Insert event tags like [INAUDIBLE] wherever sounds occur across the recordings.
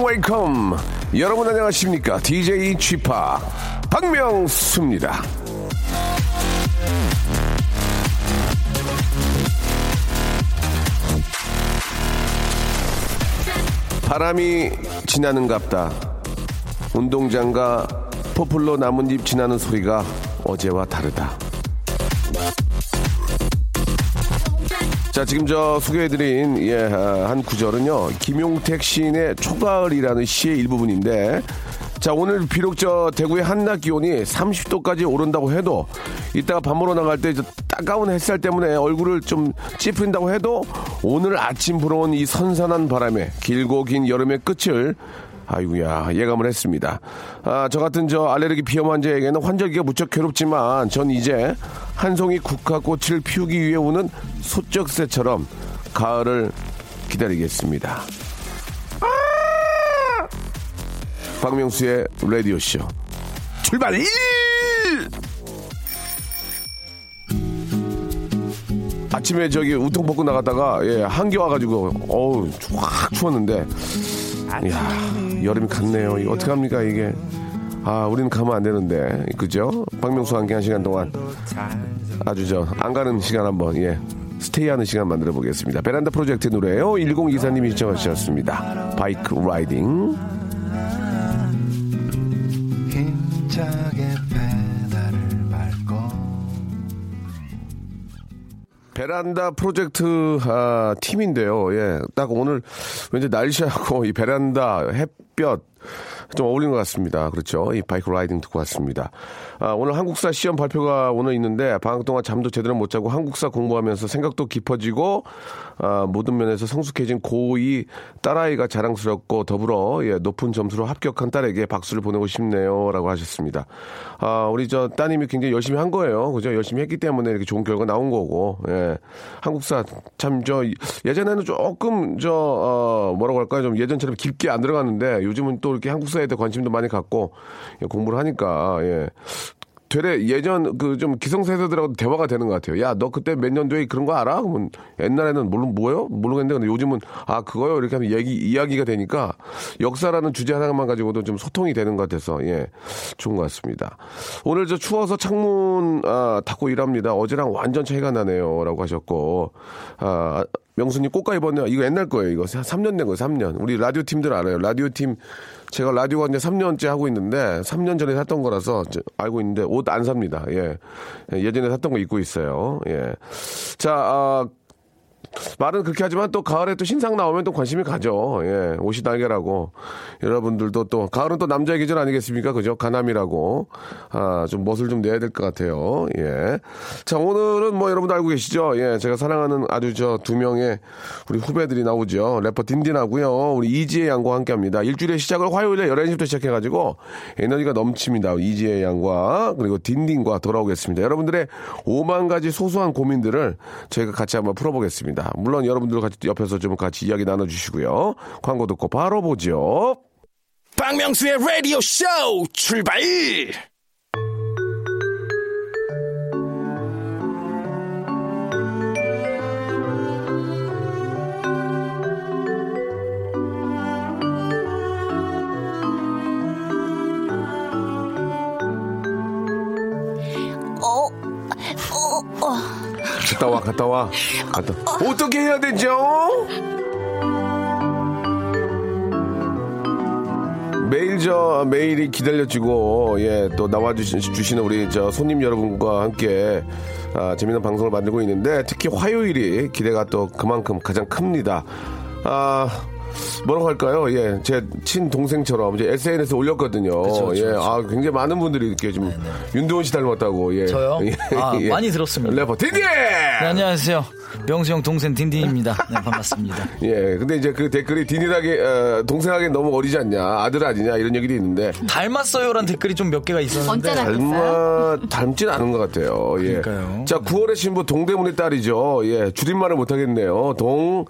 welcome, welcome. 여러분 안녕하십니까? DJ p 박명수입니다. 바람이 지나는갑다. 운동장과 포플러 나뭇잎 지나는 소리가 어제와 다르다. 자, 지금 저 소개해드린, 예, 아, 한 구절은요, 김용택 시인의 초가을이라는 시의 일부분인데, 자, 오늘 비록 저 대구의 한낮 기온이 30도까지 오른다고 해도, 이따가 밥 먹으러 나갈 때저 따가운 햇살 때문에 얼굴을 좀 찌푸린다고 해도, 오늘 아침 불어온 이 선선한 바람에 길고 긴 여름의 끝을 아이고야 예감을 했습니다. 아, 저 같은 저 알레르기 비염 환자에게는 환절기가 무척 괴롭지만 전 이제 한 송이 국화꽃을 피우기 위해 오는 소쩍새처럼 가을을 기다리겠습니다. 아! 박명수의 라디오 쇼 출발! 아침에 저기 우통 벗고 나갔다가 예, 한기 와가지고 어우 확 추웠는데 이 야, 여름이 갔네요. 이거 어떡합니까, 이게. 아, 우리는 가면 안 되는데. 그죠? 박명수와 함께 한 시간 동안 아주 저, 안 가는 시간 한번, 예. stay 하는 시간 만들어 보겠습니다. 베란다 프로젝트 노래요. 1024님이 신청하셨습니다. Bike Riding. 베란다 프로젝트 아, 팀인데요. 예, 딱 오늘 왠지 날씨하고 이 베란다 햇볕 좀 어울리는 것 같습니다. 그렇죠. 이 바이크 라이딩 듣고 왔습니다. 아, 오늘 한국사 시험 발표가 오늘 있는데 방학 동안 잠도 제대로 못 자고 한국사 공부하면서 생각도 깊어지고 아, 모든 면에서 성숙해진 고2 딸아이가 자랑스럽고 더불어 예, 높은 점수로 합격한 딸에게 박수를 보내고 싶네요라고 하셨습니다. 아, 우리 저 따님이 굉장히 열심히 한 거예요. 그죠? 열심히 했기 때문에 이렇게 좋은 결과 나온 거고. 예. 한국사 참 저 예전에는 조금 저 어, 뭐라고 할까요? 좀 예전처럼 깊게 안 들어갔는데 요즘은 또 이렇게 한국사 에 대해 관심도 많이 갖고 예, 공부를 하니까 예. 되레 예전 그 좀 기성세대들하고 대화가 되는 것 같아요. 야, 너 그때 몇 년도에 그런 거 알아? 그러면 옛날에는 물론 뭐요? 모르겠는데 근데 요즘은 아 그거요 이렇게 하면 얘기 이야기가 되니까 역사라는 주제 하나만 가지고도 좀 소통이 되는 것 같아서 예 좋은 것 같습니다. 오늘 저 추워서 창문 아, 닫고 일합니다. 어제랑 완전 차이가 나네요라고 하셨고 아 명수님 꽃가 입었네요. 이거 옛날 거예요. 이거 3년 된 거예요. 3년. 우리 라디오 팀들 알아요. 라디오 팀 제가 라디오가 이제 3년째 하고 있는데 3년 전에 샀던 거라서 저- 알고 있는데 옷 안 삽니다. 예. 예전에 샀던 거 입고 있어요. 예. 자, 아, 말은 그렇게 하지만 또 가을에 또 신상 나오면 또 관심이 가죠. 예. 옷이 날개라고. 여러분들도 또, 가을은 또 남자의 계절 아니겠습니까? 그죠? 가남이라고. 아, 좀 멋을 좀 내야 될 것 같아요. 예. 자, 오늘은 뭐 여러분도 알고 계시죠? 예. 제가 사랑하는 아주 저 두 명의 우리 후배들이 나오죠. 래퍼 딘딘하고요. 우리 이지혜 양과 함께 합니다. 일주일의 시작을 화요일에 11시부터 시작해가지고 에너지가 넘칩니다. 이지혜 양과 그리고 딘딘과 돌아오겠습니다. 여러분들의 5만 가지 소소한 고민들을 저희가 같이 한번 풀어보겠습니다. 물론 여러분들 같이 옆에서 좀 같이 이야기 나눠주시고요. 광고 듣고 바로 보죠. 박명수의 라디오 쇼 출발! 갔다 와, 갔다 와. 갔다. 어떻게 해야 되죠? 매일 저 매일이 기다려지고 예 또 나와 주시는 우리 저 손님 여러분과 함께 아, 재밌는 방송을 만들고 있는데 특히 화요일이 기대가 또 그만큼 가장 큽니다. 아 뭐라고 할까요? 예, 제 친동생처럼 이제 SNS에 올렸거든요. 그쵸, 그쵸, 예, 그쵸. 아, 굉장히 많은 분들이 이렇게 좀 윤도원 씨 닮았다고. 예. 저요? [LAUGHS] 예, 아, 예. 많이 들었습니다. 래퍼 디디! 네, 안녕하세요. 명수 형 동생 딘딘입니다. 네, 반갑습니다. [LAUGHS] 예, 근데 이제 그 댓글이 디디하게 어, 동생하게 너무 어리지 않냐, 아들 아니냐 이런 얘기도 있는데 닮았어요란 댓글이 좀 몇 개가 있었는데 닮아 닮진 않은 것 같아요. 예. 그러니까요. 자, 9월의 신부 동대문의 딸이죠. 예, 줄임말을 못 하겠네요. 동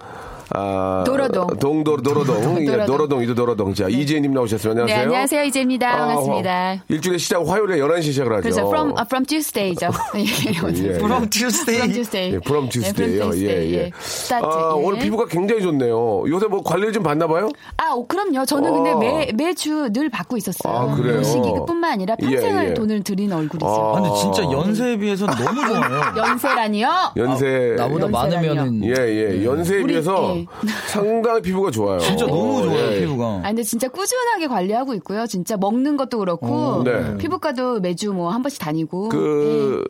아, 도로동. 동도로 [LAUGHS] 도로동. 예, 도로동. 도로동 이도 도로동. 자, 이재님 나오셨어요. 안녕하세요. 네, 안녕하세요. 이재입니다. 아, 반갑습니다. 어, 일주일에 시작 화요일에 11시 시작을 하죠. 그래서 from uh, from Tuesday죠. [LAUGHS] 예, 예. From Tuesday. From Tuesday. 예, from 네, Tuesday요. from Tuesday. 예, 예. 예. 스타트. 아, 예. 오늘 피부가 굉장히 좋네요. 요새 뭐 관리를 좀 받나 봐요? 아, 오, 그럼요. 저는 근데 어. 매 매주 늘 받고 있었어요. 아, 그래요? 요시기급뿐만 아니라 평생을 예, 예. 돈을 들인 얼굴이죠. 아. 아, 근데 진짜 연세에 비해서 너무 좋아요. [LAUGHS] 연세라니요? 연세. 나보다 연세라니요. 많으면은 예, 예. 연세에 우리, 비해서 예. 상당히 피부가 좋아요. 진짜 너무 좋아요 예. 피부가. 아, 근데 진짜 꾸준하게 관리하고 있고요. 진짜 먹는 것도 그렇고 어, 네. 피부과도 매주 뭐 한 번씩 다니고. 그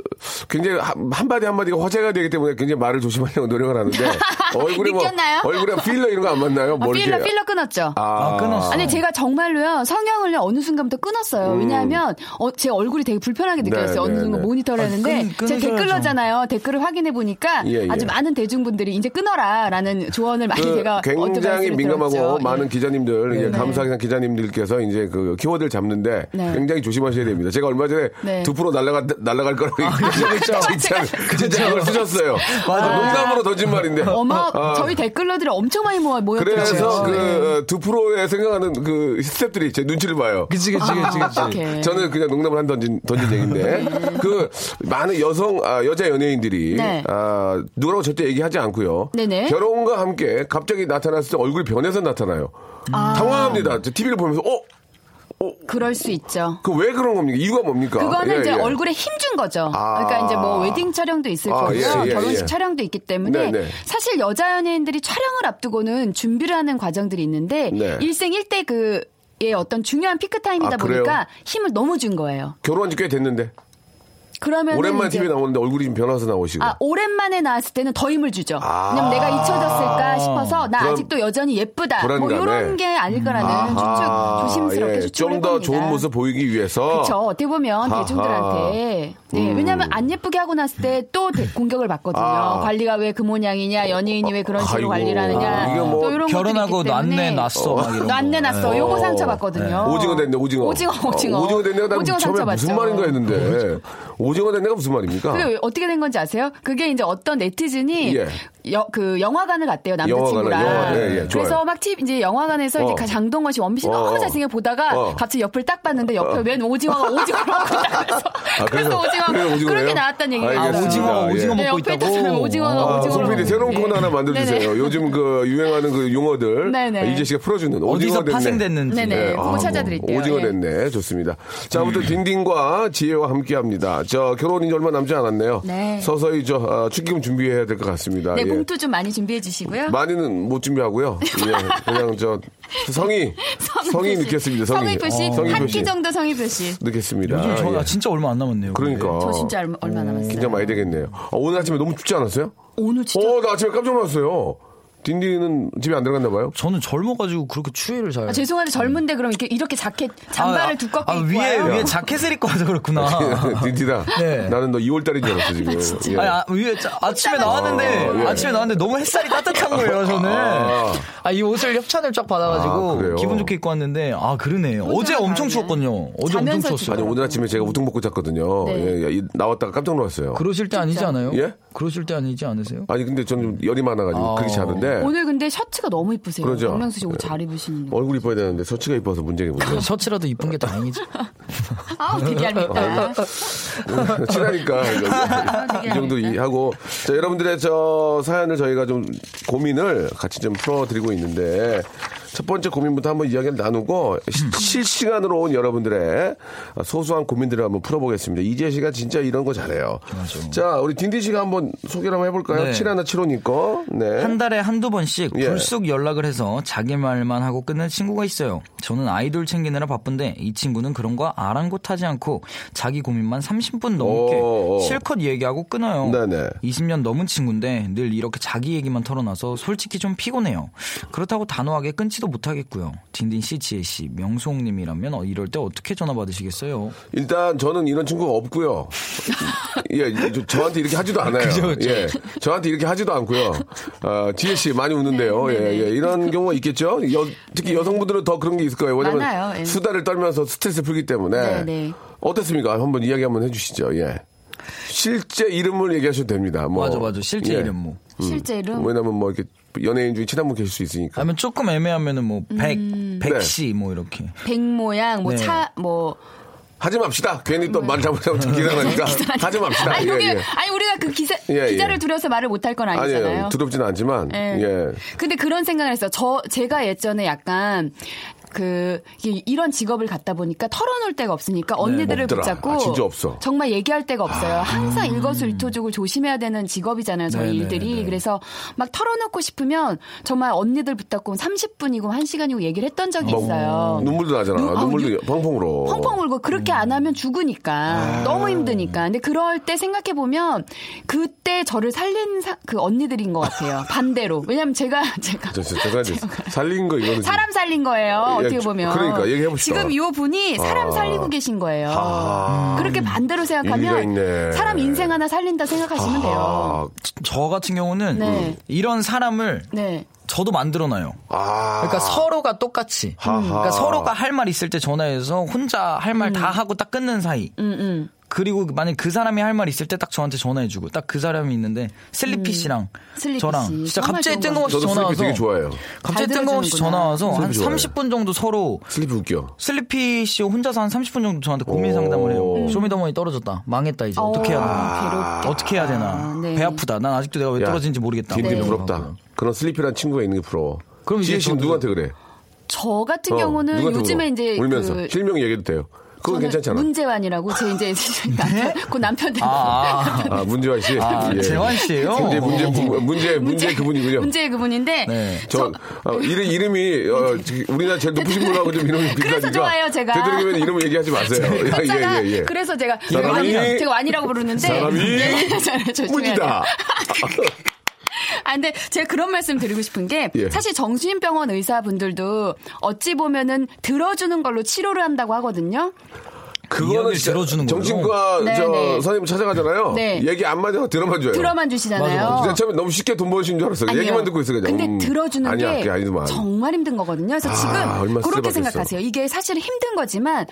굉장히 한- 한마디 한 마디가 화제가 되기 때문에 굉장히 말을 조심하려고 노력을 하는데 [LAUGHS] 얼굴에 뭐 느꼈나요? 얼굴에 필러 이런 거 안 맞나요? 아, 뭐 필러 이렇게. 필러 끊었죠. 아, 아, 끊었어. 아니 제가 정말로요 성형을 어느 순간부터 끊었어요. 왜냐하면 어, 제 얼굴이 되게 불편하게 느껴졌어요. 네, 어느 네, 순간 네. 모니터를 아, 했는데 끊- 제 끊으셔야죠. 댓글러잖아요. 댓글을 확인해 보니까 예, 예. 아주 많은 대중분들이 이제 끊어라라는 조언을 많이 그 제가 굉장히 민감하고 들었죠. 많은 예. 기자님들, 예, 네. 감사기상 기자님들께서 이제 그 키워드를 잡는데 네. 굉장히 조심하셔야 됩니다. 제가 얼마 전에 네. 두 프로 날라가 날라갈 거라고 그렇죠. [LAUGHS] 진짜 진짜 그걸 쓰셨어요. 맞아. 농담으로 던진 말인데. 어마 아. 저희 댓글러들이 엄청 많이 모여 모였더라고요. 그래서 네. 그두 프로에 생각하는 그 스탭들이 제 눈치를 봐요. 그치 그치 그치 그치. 어떡해. 저는 그냥 농담을 한 던진, 던진 얘기인데, 그, 많은 여성, 아, 여자 연예인들이, 네. 아, 누구라고 절대 얘기하지 않고요. 네네. 결혼과 함께 갑자기 나타났을 때 얼굴이 변해서 나타나요. 아. 당황합니다. TV를 보면서, 어? 그럴 수 있죠. 그 왜 그런 겁니까? 이유가 뭡니까? 그거는 예, 이제 예. 얼굴에 힘 준 거죠. 아. 그러니까 이제 뭐 웨딩 촬영도 있을 아, 거고요. 예, 예, 결혼식 예. 촬영도 있기 때문에 네, 네. 사실 여자 연예인들이 촬영을 앞두고는 준비를 하는 과정들이 있는데 네. 일생 일대 그의 어떤 중요한 피크 타임이다 아? 보니까 힘을 너무 준 거예요. 결혼한 지 꽤 됐는데. 그러면 오랜만에 TV에 나오는데 얼굴이 좀 변화서 나오시고. 아, 오랜만에 나왔을 때는 더 힘을 주죠. 아. 왜냐면 내가 잊혀졌을까 싶어서 나 그럼 아직도 여전히 예쁘다. 뭐 불안감에. 이런 게 아닐까라는 아하, 추측 조심스럽게 예, 추측을 좀더. 좋은 모습 보이기 위해서. 그렇죠. 어떻게 보면 하하. 대중들한테 네, 음. 왜냐하면 안 예쁘게 하고 났을 때 또 공격을 받거든요. 아. 관리가 왜 그 모양이냐, 연예인이 왜 그런 식으로 아이고. 관리를 하느냐. 이게 뭐또 이런 결혼하고 낫네 났어 거. 낫네 났어. 네. 요거 어. 상처 받거든요. 오징어 됐네, 오징어. 오징어, 오징어. 어, 오징어 됐네가 난 오징어 처음에 상처 무슨 받죠. 말인가 했는데. 오징어 됐네가 무슨 말입니까? 그게 어떻게 된 건지 아세요? 그게 이제 어떤 네티즌이 예. 여- 그 영화관을 갔대요 남자친구랑. 영화, 예, 예, 좋아요. 그래서 막 TV 이제 영화관에서 어. 이제 장동건 씨 원빈 씨 어, 너무 어. 잘생겨 보다가 어. 갑자기 옆을 딱 봤는데 옆에 웬 오징어가 오징어로 있다면서 아, 그래서 오징어 그래서 오징어예요? 그렇게 나왔다는 얘기가 알겠습니다. 있어요. 오징어가 예. 오징어 네, 먹고 옆에 있다고. 오징어가 아, 오징어로. 송PD 새로운 예. 코너 하나 만들어주세요. 요즘 그 유행하는 그 용어들 네네. 이재 씨가 풀어주는 어디서 오징어 됐네. 파생됐는지. 네네. 예, 그거 아, 찾아드릴게요. 오징어 예. 됐네. 좋습니다. 자, 아무튼 딩딩과 지혜와 함께합니다. 저 결혼이 얼마 남지 않았네요. 네. 서서히 저 어, 축의금 준비해야 될 것 같습니다. 네, 예. 봉투 좀 많이 준비해 주시고요. 많이는 못 준비하고요. 예, 그냥 저 성의 성의. 넣겠습니다. 성의, 성의 표시 어, 성의 한 표시 끼 정도 성의 표시. 넣겠습니다. 요즘 저 예. 아, 진짜 얼마 안 남았네요. 그러니까 저 진짜 얼마, 얼마 남았어요. 긴장 많이 되겠네요. 아, 오늘 아침에 너무 춥지 않았어요? 오늘 진짜 어, 나 아침에 깜짝 놀랐어요. 딘딘은 집에 안 들어갔나 봐요. 저는 젊어가지고 그렇게 추위를 잘. 아, 죄송한데 젊은데 그럼 이렇게 이렇게 자켓 잠바를 아, 두껍게 아, 입고 위에 와요? 위에 자켓을 입고 와서 그렇구나. [LAUGHS] 딘딘아, [LAUGHS] 네. 나는 너 2월달인 줄 알았어 지금. [LAUGHS] 예. 아니, 아, 위에 자- 아침에 나왔는데 아, 예. 아침에 나왔는데 너무 햇살이 따뜻한 거예요 저는. 아. 아이 옷을 협찬을 쫙 아, 받아가지고? 기분 좋게 입고 왔는데 아 그러네. 어제 엄청. 추웠거든요. 어제 엄청 추웠어요. 아니 오늘 아침에 제가 우통 벗고 잤거든요. 네. 예, 예, 이- 나왔다가 깜짝 놀랐어요. 그러실 때 아니지 않아요? 예? 그러실 때 아니지 않으세요? 아니 근데 저는 좀 열이 많아가지고 아. 그렇게 자는데 오늘 근데 셔츠가 너무 이쁘세요. 그러죠. 박명수 씨 옷 잘 입으시는 거. 얼굴 이뻐야 되는데 셔츠가 이뻐서 문제겠군요. [LAUGHS] 셔츠라도 이쁜 게 다행이죠. [LAUGHS] 아, 되게 얄밉다. 친하니까 아, 이 정도 이- 하고 자 여러분들의 저 사연을 저희가 좀 고민을 같이 좀 풀어드리고 있는데 첫 번째 고민부터 한번 이야기를 나누고 시- 실시간으로 온 여러분들의 소소한 고민들을 한번 풀어보겠습니다. 이재 씨가 진짜 이런 거 잘해요. 자 우리 딘디 씨가 한번 소개를 한번 해볼까요? 네. 7175님 거. 네. 한 달에 한두 번씩 예. 불쑥 연락을 해서 자기 말만 하고 끊는 친구가 있어요. 저는 아이돌 챙기느라 바쁜데 이 친구는 그런 거 아랑곳하지 않고 자기 고민만 30분 넘게 오, 오. 실컷 얘기하고 끊어요. 네네. 20년 넘은 친구인데 늘 이렇게 자기 얘기만 털어놔서 솔직히 좀 피곤해요. 그렇다고 단호하게 끊지 도 못하겠고요. 딘딘 씨, 지혜 씨, 명수홍님이라면 어, 이럴 때 어떻게 전화 받으시겠어요? 일단 저는 이런 친구가 없고요. [LAUGHS] 예, 저- 저한테 이렇게 하지도 않아요. 그죠, 그죠. 예, 저한테 이렇게 하지도 않고요. 어, 지혜 씨 많이 웃는데요. 네, 예, 예, 이런 경우가 있겠죠. 여- 특히 여성분들은 더 그런 게 있을 거예요. 왜냐면 많아요, 예. 수다를 떨면서 스트레스 풀기 때문에 네, 네. 어떻습니까? 한번 이야기 한번 해주시죠. 예. 실제 이름을 얘기하셔도 됩니다. 뭐. 맞아, 맞아. 실제 예. 이름 뭐. 실제 이름? 왜냐면 뭐 이렇게 연예인 중에 친한 분 계실 수 있으니까. 아니면 조금 애매하면은 뭐 백, 음. 백씨 뭐 이렇게. 백 모양, 뭐 네. 차, 뭐. 하지 맙시다. 괜히 또 말 잘못하면 기사가니까 [LAUGHS] 하지 맙시다. 아니, 예, 여기, 예. 아니, 우리가 그 기사, 예, 기자를 예. 두려워서 말을 못할 건 아니잖아요. 아니에요. 두렵지는 않지만 예. 예. 근데 그런 생각을 했어요. 저 제가 예전에 약간 그 이런 직업을 갖다 보니까 털어놓을 데가 없으니까 언니들을 없더라. 붙잡고 아, 진짜 없어. 정말 얘기할 데가 없어요. 항상 일거수일투족을 조심해야 되는 직업이잖아요. 저희 네, 네, 일들이 네. 그래서 막 털어놓고 싶으면 정말 언니들 붙잡고 30분이고 1 시간이고 얘기를 했던 적이 있어요. 눈물도 나잖아. 눈- 아, 눈물도 유- 펑펑으로. 펑펑 울고 그렇게 안 하면 죽으니까 아. 너무 힘드니까. 근데 그럴 때 생각해 보면 그때 저를 살린 사- 그 언니들인 것 같아요. 반대로. 왜냐면 제가 제가 저, 저, [LAUGHS] 제가 이제 살린 거 이거는 사람 살린 거예요. 예, 어떻게 보면. 그러니까 얘기해 봅시다. 지금 이 분이 사람 아. 살리고 계신 거예요. 아. 그렇게 반대로 생각하면. 사람 인생 하나 살린다 생각하시면 돼요. 아, 저 같은 경우는 네. 이런 사람을 네. 저도 만들어놔요. 아. 그러니까 서로가 똑같이. 하하. 그러니까 서로가 할 말 있을 때 전화해서 혼자 할 말다 하고 딱 끊는 사이. 음, 음. 그리고 만약 그 사람이 할 말 있을 때 딱 저한테 전화해주고 딱 그 사람이 있는데 슬리피 씨랑 슬리피 저랑 씨. 진짜 갑자기 뜬금없이 전화 와서 되게 좋아해요. 갑자기 잘 뜬금없이. 전화 와서 한 슬리피 좋아해요. 30분 정도 서로 슬리피 웃겨. 슬리피 씨 혼자서 한 30분 정도 저한테 고민 오. 상담을 해요. 쇼미더머니 떨어졌다. 망했다 이제 어떻게 해야 되나? 어떻게 해야 되나? 아, 네. 배 아프다. 난 아직도 내가 왜 야, 떨어진지 모르겠다. 딘딘 뭐 이런 부럽다. 거. 그런 슬리피란 친구가 있는 게 부러워. 그럼 이제 지혜 씨는 저도- 누구한테 그래? 저 같은 어, 경우는 요즘에? 이제 울면서 그 실명 얘기해도 돼요. 그건 괜찮잖아. 문재환이라고 제 이제 [LAUGHS] 남편, 그 남편 되고 아, 아 문재환 씨. 아, 예. 재환 씨예요? 문제 문제 어. 부- 문제 문제 그분이군요. 문제 그분인데 네. 저 어, 이름 이름이 어, 지- 우리나라 제일 높으신 [LAUGHS] 분하고 좀 이름이 비슷하니까. 그래서 좋아요, 제가. 되도록이면 이름을 얘기하지 마세요. 숫자가 [LAUGHS] 예, 예, 예. 그래서 제가 제가, 사람이- 완, 제가 완이라고 부르는데 사람이 예, 조심해야 문이다. 아 근데 제가 그런 말씀 드리고 싶은 게 예. 사실 정신병원 의사분들도 어찌 보면은 들어주는 걸로 치료를 한다고 하거든요. 그거는 들어주는 걸로? 정신과 네, 저 네. 선생님 찾아가잖아요. 네. 얘기 안 맞아서 들어만 줘요. 들어만 주시잖아요. 맞아, 맞아. 진짜 처음에 너무 쉽게 돈 버시는 줄 알았어. 아니에요. 얘기만 듣고 있어 그냥. 근데 음, 들어주는 아니야, 게 아니더만. 정말 힘든 거거든요. 그래서 아, 지금 얼마나 그렇게 받겠어. 생각하세요. 이게 사실 힘든 거지만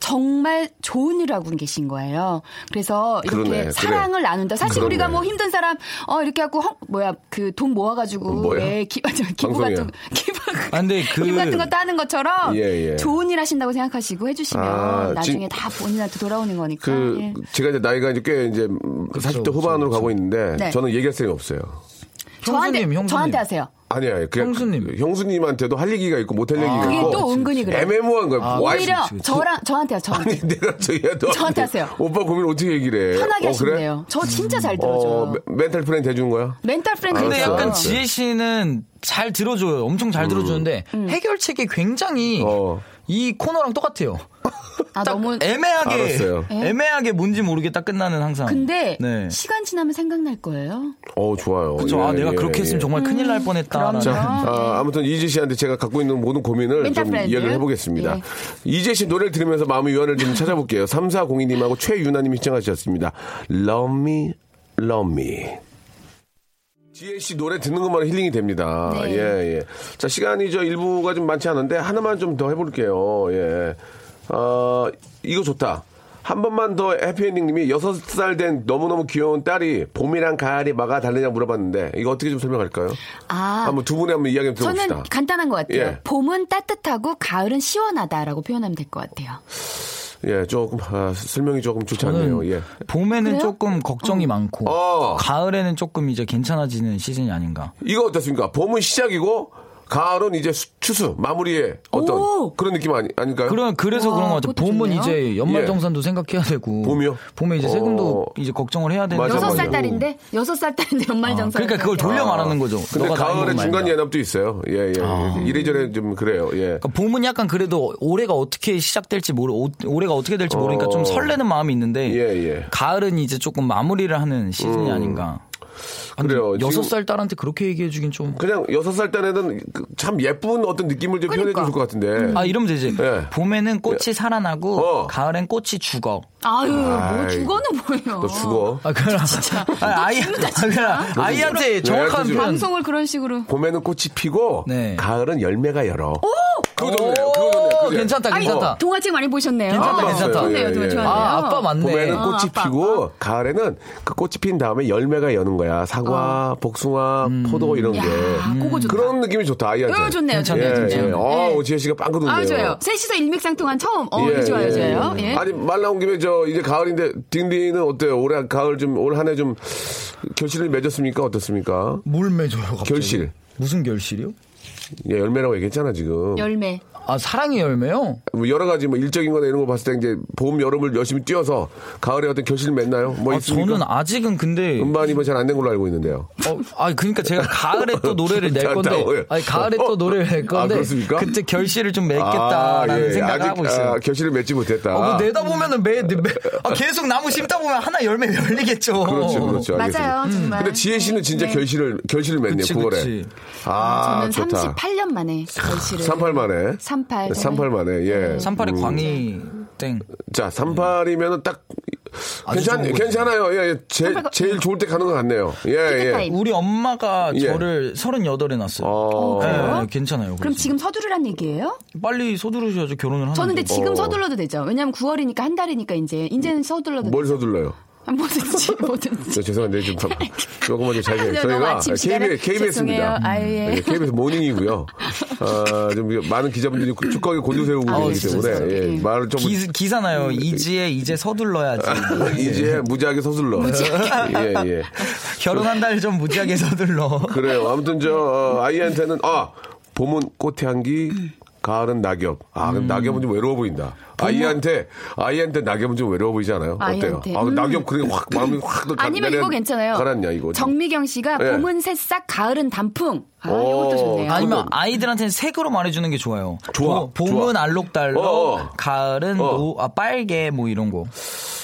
정말 좋은 일 하고 계신 거예요. 그래서 이렇게 그러네, 그래. 사랑을 나눈다. 사실 그러네. 우리가 뭐 힘든 사람 어 이렇게 하고 헝- 뭐야 그 돈 모아가지고 뭐야? 왜 기, 기부 방송이야. 같은 거 기부 아, 근데 그- [LAUGHS] 기부 같은 거 따는 것처럼 예, 예. 좋은 일 하신다고 생각하시고 해주시면 아, 나중에 진- 다 본인한테 돌아오는 거니까. 그 예. 제가 이제 나이가 이제 꽤 이제 40대 후반으로 가고 있는데 네. 저는 얘기할 생각이 없어요. 저한테 형수님, 형수님. 저한테 하세요. 아니야, 그냥 형수님. 그 형수님한테도 할 얘기가 있고 못 할 얘기가 그게 있고 또 은근히 그래요. 애매모호한 거야. 아, 와, 오히려 씨, 저랑 저한테요. 저한테. 아니 내가 저야 너 저한테 하세요. 오빠 고민 어떻게 얘기를 해? 편하게 어, 하시면 그래? 저 진짜 잘 들어줘요. 어, men- mental friend 해주는 거야? mental friend 근데 알았어, 약간 알았어. 지혜 씨는 잘 들어줘요. 엄청 잘 들어주는데 음. 해결책이 굉장히 어. 이 코너랑 똑같아요. [LAUGHS] 아딱 너무 애매하게 알았어요. 애매하게 뭔지 모르겠다 끝나는 항상. 근데 네. 시간 지나면 생각날 거예요. 어 좋아요. 그쵸. 아 예, 내가 예, 그렇게 예. 했으면 정말 큰일 날 뻔했다. 그럼요. 아, 아무튼 이지혜 씨한테 제가 갖고 있는 모든 고민을 좀 friend. 이야기를 해보겠습니다. 예. 이지혜 씨 노래를 들으면서 마음의 위안을 좀 찾아볼게요. 3402님하고 최유나님이 신청하셨습니다. Love me, love me. 지혜 씨 노래 듣는 것만 힐링이 됩니다. 네. 예, 예. 자, 시간이 저 일부가 좀 많지 않은데 하나만 좀 더 해볼게요. 예. 어, 이거 좋다. 한 번만 더 해피엔딩님이 여섯 살 된 너무너무 귀여운 딸이 봄이랑 가을이 뭐가 다르냐 물어봤는데 이거 어떻게 좀 설명할까요? 아, 한번 두 분의 한번 이야기 좀 들어봅시다. 저는 간단한 것 같아요. 예. 봄은 따뜻하고 가을은 시원하다라고 표현하면 될 것 같아요. 예, 조금 아, 설명이 조금 좋지 않네요. 예. 봄에는 그래요? 조금 걱정이 많고 어. 가을에는 조금 이제 괜찮아지는 시즌이 아닌가. 이거 어떻습니까? 봄은 시작이고 가을은 이제 수- 추수 마무리에 어떤 오. 그런 느낌 아니, 아닐까요? 그런 그래서 와, 그런 것 같아요. 봄은 좋네요. 이제 연말정산도 생각해야 되고 봄이요? 봄에 이제 세금도 어. 이제 걱정을 해야 되는데 맞아, 여섯. 살 딸인데 여섯 살 딸인데 연말정산. 그러니까 그걸 돌려 말하는 거죠. 근데 가을에 중간. 예납도 있어요. 예, 예. 이래저래 좀 그래요. 예. 그러니까 봄은 약간 그래도 올해가 어떻게 시작될지 모르 오- 올해가 어떻게 될지 모르니까 어. 좀 설레는 마음이 있는데 예, 예. 가을은 이제 조금 마무리를 하는 시즌이 아닌가. 그래요. 여섯 살 딸한테 그렇게 얘기해 주긴 좀. 그냥 여섯 살 때는 그참 예쁜 어떤 느낌을 좀 표현해 그러니까. 줄것 같은데. 아 이러면 되지. 예. 봄에는 꽃이 살아나고 어. 가을엔 꽃이 죽어. 아유, 뭐 아이, 죽어는 뭐예요. 너 죽어. 아 그럼 [LAUGHS] 아, 아이 아, 그럼 아이한테 정확한 네, 표현. 방송을 그런 식으로. 봄에는 꽃이 피고 네. 가을은 열매가 열어. 그거 좋네요. 그거 좋네요. 오, 그게. 괜찮다, 아니, 괜찮다. 동화책 많이 보셨네요. 괜찮다, 아, 괜찮다. 좋네요, 예, 예. 좋아요. 아, 아빠 맞네. 봄에는 어, 꽃이 아빠, 피고 가을에는 그 꽃이 핀 다음에 열매가 여는 거야. 사과, 복숭아, 포도 이런 게. 야, 그거 좋다. 그런 느낌이 좋다 아이한테. 어, 좋네요, 좋네요, 예, 좋네요. 예. 어, 예. 지혜 씨가 빵긋 웃네요. 아, 좋아요. 셋이서 일맥상통한 처음. 어, 이거 좋아요, 좋아요. 예. 아니 말 나온 김에 저 이제 가을인데 딩디는 어때요? 올해 가을 좀 올 한 해 좀 결실을 맺었습니까? 어떻습니까? 뭘 맺어요, 갑자기? 결실. 무슨 결실이요? 예, 열매라고 얘기했잖아 지금. 열매. 아, 사랑의 열매요? 뭐 여러 가지 뭐 일적인 거나 이런 거 봤을 때 이제 봄 여름을 열심히 뛰어서 가을에 어떤 결실을 맺나요? 뭐 아, 있습니까? 저는 아직은 근데 음반이 뭐 잘 안 된 걸로 알고 있는데요. 어, 아, 그러니까 제가 가을에 또 노래를 낼 자, 건데? 아니 가을에 또 노래를 낼 아, 건데, 그렇습니까? 그때 결실을 좀 맺겠다라는 예. 생각을 아직, 하고 있어요. 아, 결실을 맺지 못했다. 어, 그 내다 보면은 매, 매 아, 계속 나무 심다 보면 하나 열매 열리겠죠. 그렇죠, 그렇죠. 알겠습니다. 맞아요, 정말. 근데 지혜 씨는 진짜 네. 결실을 결실을 맺네요. 그치, 9월에. 그치. 아, 저는 좋다. 38년 만에 결실을. 38 만에. 38. 38 만에. 예. 38의 광희 땡. 자, 38이면은 딱 괜찮. 괜찮아요. 예, 예. 제일 38 제일 좋을 때 가는 것 같네요. 예, 예. 우리 엄마가 예. 저를 38에 낳았어요. 어. 네, 괜찮아요. 그럼 그래서. 지금 서두르란 얘기예요? 빨리 서두르셔야죠 결혼을 하는데. 저는 근데 지금 어. 서둘러도 되죠. 왜냐면 9월이니까 한 달이니까 이제 이제는 서둘러도 뭘 되죠. 서둘러요? 아, 뭐든지 [LAUGHS] 뭐든지. 저 죄송한데 좀 조금만 좀 잘. 너무 저희가 KBS, KBS입니다. 아유, 예. KBS [LAUGHS] 모닝이고요. 아, 좀 많은 기자분들이 축구하게 곤두세우고 아우, 계시기 때문에 예, 예. 말을 좀 기, 기사나요. 이지에 이제 서둘러야지. [LAUGHS] 이제 무지하게 서둘러. 예, 예. 결혼 한달전 무지하게 서둘러. 그래요. 아무튼 저 어, 아이한테는 아 봄은 꽃의 향기, 가을은 낙엽. 아, 음. 낙엽은 좀 외로워 보인다. 아이한테 아이한테 낙엽은 좀 외로워 보이지 않아요? 어때요? 아이한테. 아, 음. 낙엽 그게 확 마음이 확 가- 아니면 내려- 이거 괜찮아요. 가랐냐 이거. 정미경 씨가 예. 봄은 새싹, 가을은 단풍. 아, 오. 이것도 좋네요. 아니면 아이들한테는 색으로 말해주는 게 좋아요. 좋아, 봄- 봄은 좋아. 알록달록, 어, 어. 가을은 어. 노- 아, 빨개 뭐 이런 거.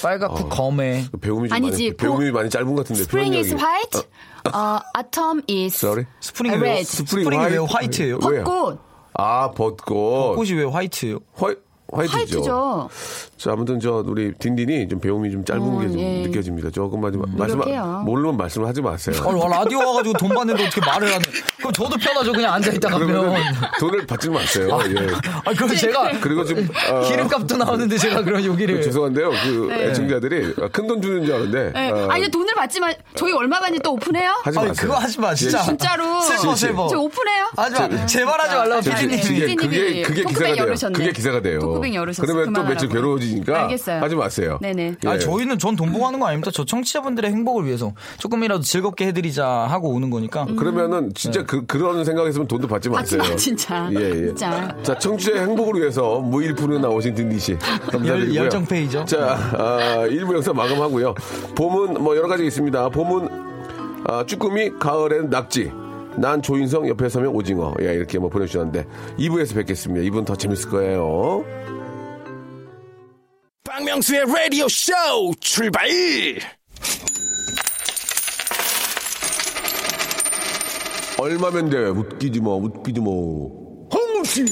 빨갛고 검해. 배움이 좀 아니지, 많이, 배움이 봄- 많이 짧은 것 같은데. Spring is 표현력이. white, 어, autumn is Sorry? spring이 red. 왜, spring이 왜 white예요? 왜요? 벚꽃. 아 벚꽃. 꽃이 왜 white예요? whi-, white죠. white죠. 자, 아무튼 저 우리 딘딘이 좀 배움이 좀 짧은 어, 게좀 예. 느껴집니다. 조금만 좀 말씀. 모르면 말씀을 하지 마세요. 어, 라디오 와가지고 돈 받는데 어떻게 말을 하는? 그럼 저도 편하죠. 그냥 앉아 있다 그러면 가면. 돈을 받지 마세요. 예. 아, 그럼 제가 그리고 좀 어, 기름값도 나오는데 제가 그런 여기를. 죄송한데요. 그 애청자들이 큰 돈 주는 줄 알았는데 네. 어, 아니, 돈을 받지만 저희 얼마 받는지 또 오픈해요? 하지 아니, 마세요. 그거 하지 마, 진짜. 예, 진짜로. 슬퍼, 씨. 슬퍼. 저 오픈해요? 하지 마. 제발 하지 말라고, 피디님. 그게 그게 기사가 돼요. 그게 기사가 돼요. talkback 열으셨어. 그러면 또. 며칠 괴로워지니까 알겠어요. 하지 마세요. 네네. 예. 아, 저희는 전돈 보고 하는 거 아닙니다. 저 청취자분들의 행복을 위해서 조금이라도 즐겁게 해드리자 하고 오는 거니까. 그러면은 진짜 그 그런 생각했으면 돈도 받지 음. 받지 마세요. 마, 진짜. 예, 예. 진짜. 자, 청취자의 행복을 위해서 무일푼으로 나오신 딘딘 씨. 감사드리고요. 열- 열정 페이죠. 자, 아, 1부 영상 마감하고요. 봄은 뭐 여러 가지 있습니다. 봄은 아, 쭈꾸미, 가을엔 낙지. 난 조인성 옆에 서면 오징어. 예, 이렇게 뭐 보내주셨는데 2부에서 뵙겠습니다. 2부는 더 재밌을 거예요. 박명수의 라디오 쇼 출발! 얼마면 돼? 웃기지 마, 웃기지 마. 홍씨!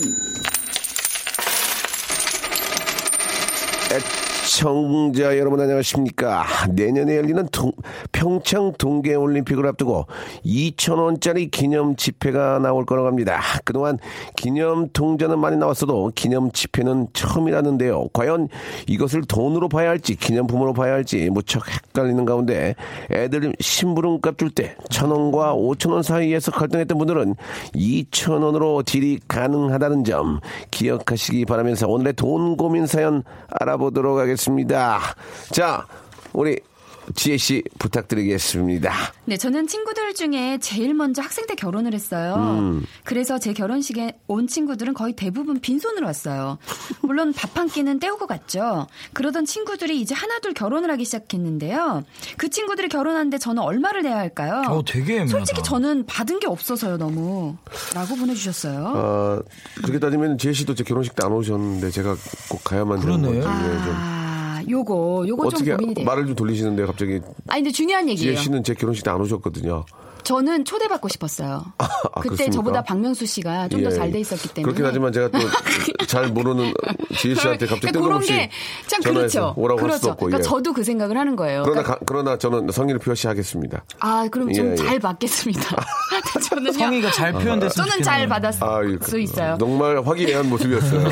애청자 여러분 안녕하십니까. 내년에 열리는 동- 평창 동계올림픽을 앞두고 2,000원짜리 기념 지폐가 나올 거라고 합니다. 그동안 기념 통장은 많이 나왔어도 기념 지폐는 처음이라는데요. 과연 이것을 돈으로 봐야 할지 기념품으로 봐야 할지 무척 헷갈리는 가운데 애들 심부름값 줄 때 천원과 오천원 사이에서 갈등했던 분들은 이천원으로 딜이 가능하다는 점 기억하시기 바라면서 오늘의 돈 고민 사연 알아보도록 하겠습니다. 자, 우리 지혜 씨 부탁드리겠습니다. 네, 저는 친구들 중에 제일 먼저 학생 때 결혼을 했어요. 음. 그래서 제 결혼식에 온 친구들은 거의 대부분 빈손으로 왔어요. 물론 밥 한 끼는 때우고 갔죠. 그러던 친구들이 이제 하나둘 결혼을 하기 시작했는데요. 그 친구들이 결혼하는데 저는 얼마를 내야 할까요? 어, 되게 애매하다. 솔직히 저는 받은 게 없어서요, 너무. 라고 보내주셨어요. 어, 그렇게 따지면 지혜 씨도 제 결혼식 때 안 오셨는데 제가 꼭 가야만 되는 그러네. 거죠. 예, 좀. 아, 요거, 요거 좀 고민이 돼요. 말을 좀 돌리시는데 갑자기 아니, 근데 중요한 지혜 얘기예요. 씨는 제 결혼식 때안 오셨거든요. 저는 초대받고 싶었어요. 그때 그렇습니까? 저보다 박명수 씨가 좀더 예. 잘돼 있었기 때문에. 그렇긴 하지만 제가 또 [LAUGHS] 잘 모르는 지혜 씨한테 갑자기 그러니까 그런 뜬금없이 게참 그렇죠. 오라고 할 그렇죠. 수도 없고. 그러니까 예. 저도 그 생각을 하는 거예요. 그러나 그러니까 가- 그러나 저는 성의를 표시하겠습니다. 아, 그럼 예, 좀 예. 잘 받겠습니다. [LAUGHS] [LAUGHS] 저는요. 성의가 잘 표현됐으면 저는 잘. 받았을 아, 이- 수 있어요. 정말 화기애애한 모습이었어요.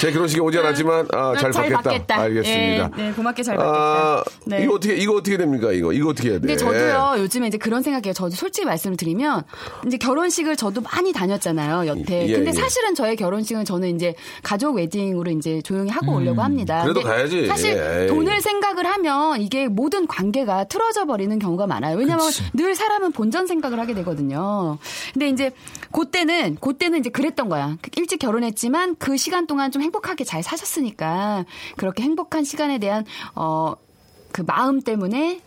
제 결혼식에 오지 않았지만 아, 잘, 잘 받겠다. 받겠다. 알겠습니다. 예, 네, 고맙게 잘 받겠다. 아, 네. 이거 어떻게 이거 어떻게 됩니까? 이거 이거 어떻게 해야 돼? 근데 저도요 요즘에 이제 그런 생각이에요. 저도 솔직히 말씀을 드리면 이제 결혼식을 저도 많이 다녔잖아요 여태. 예, 근데 예. 사실은 저의 결혼식은 저는 이제 가족 웨딩으로 이제 조용히 하고 오려고 합니다. 그래도 가야지. 사실 예. 돈을 생각을 하면 이게 모든 관계가 틀어져 버리는 경우가 많아요. 왜냐하면 늘 사람은 본전 생각을 하게 되거든요. 근데 이제 그때는 그때는 이제 그랬던 거야. 일찍 결혼했지만 그 시간 동안 좀 행복하게 잘 사셨으니까 그렇게 행복한 시간에 대한 어 그 마음 때문에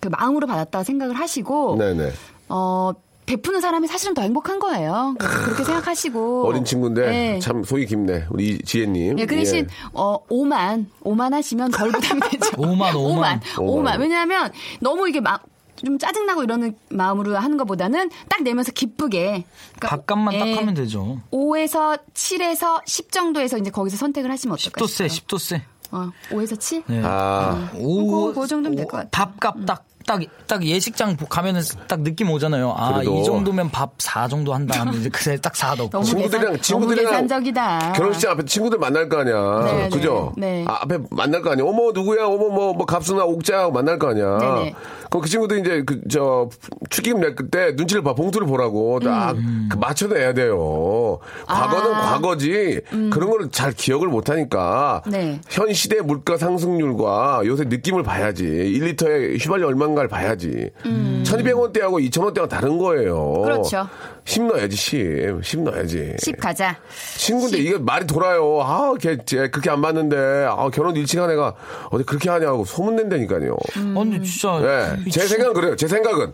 그 마음으로 받았다 생각을 하시고 네네. 어 베푸는 사람이 사실은 더 행복한 거예요. 그렇게 생각하시고 어린 친구인데 네. 참 속이 깊네. 우리 지혜님. 예, 그 대신 어 5만 5만 하시면 덜 부담이 되죠. 5만, 5만. 5만 5만. 왜냐하면 너무 이게 막 좀 짜증나고 이러는 마음으로 하는 것보다는 딱 내면서 기쁘게 그러니까 밥값만 딱 예, 하면 되죠. 5에서 7에서 10 정도에서 이제 거기서 선택을 하시면 어떨까요? 10도 세, 10도 세. 어, 5에서 7? 네. 아, 오, 그- 그 정도면 될 것 같아요. 밥값 딱, 딱, 딱 예식장 가면은 딱 느낌 오잖아요. 아. 이 정도면 밥 4 정도 한다 하면 이제 그래 딱4 넣고. 친구들이랑 친구들이랑. 결혼식 앞에 친구들 만날 거 아니야. 네, 그죠? 네. 아, 앞에 만날 거 아니야. 어머 누구야? 어머 뭐, 뭐 갑수나 옥자 하고 만날 거 아니야. 네네. 그 친구들 이제 그 저 축의금 낼 때 눈치를 봐 봉투를 보라고 딱그 맞춰내야 돼요. 과거는 음. 아. 과거지 그런 거를 잘 기억을 못 하니까 네. 현 시대 물가 상승률과 요새 느낌을 봐야지. 1리터에 휘발유 얼마인가를 봐야지. 1200원대하고 2000원대가 다른 거예요. 음. 그렇죠. 10 넣어야지 10. 10 넣어야지. 10 가자. 친구인데 이게 말이 돌아요. 아, 걔, 걔 그렇게 안 맞는데, 아, 결혼 일찍 한 애가 어디 그렇게 하냐고 소문낸다니까요. 음. 아니, 진짜. 예, 제 생각은 그래요. 제 생각은.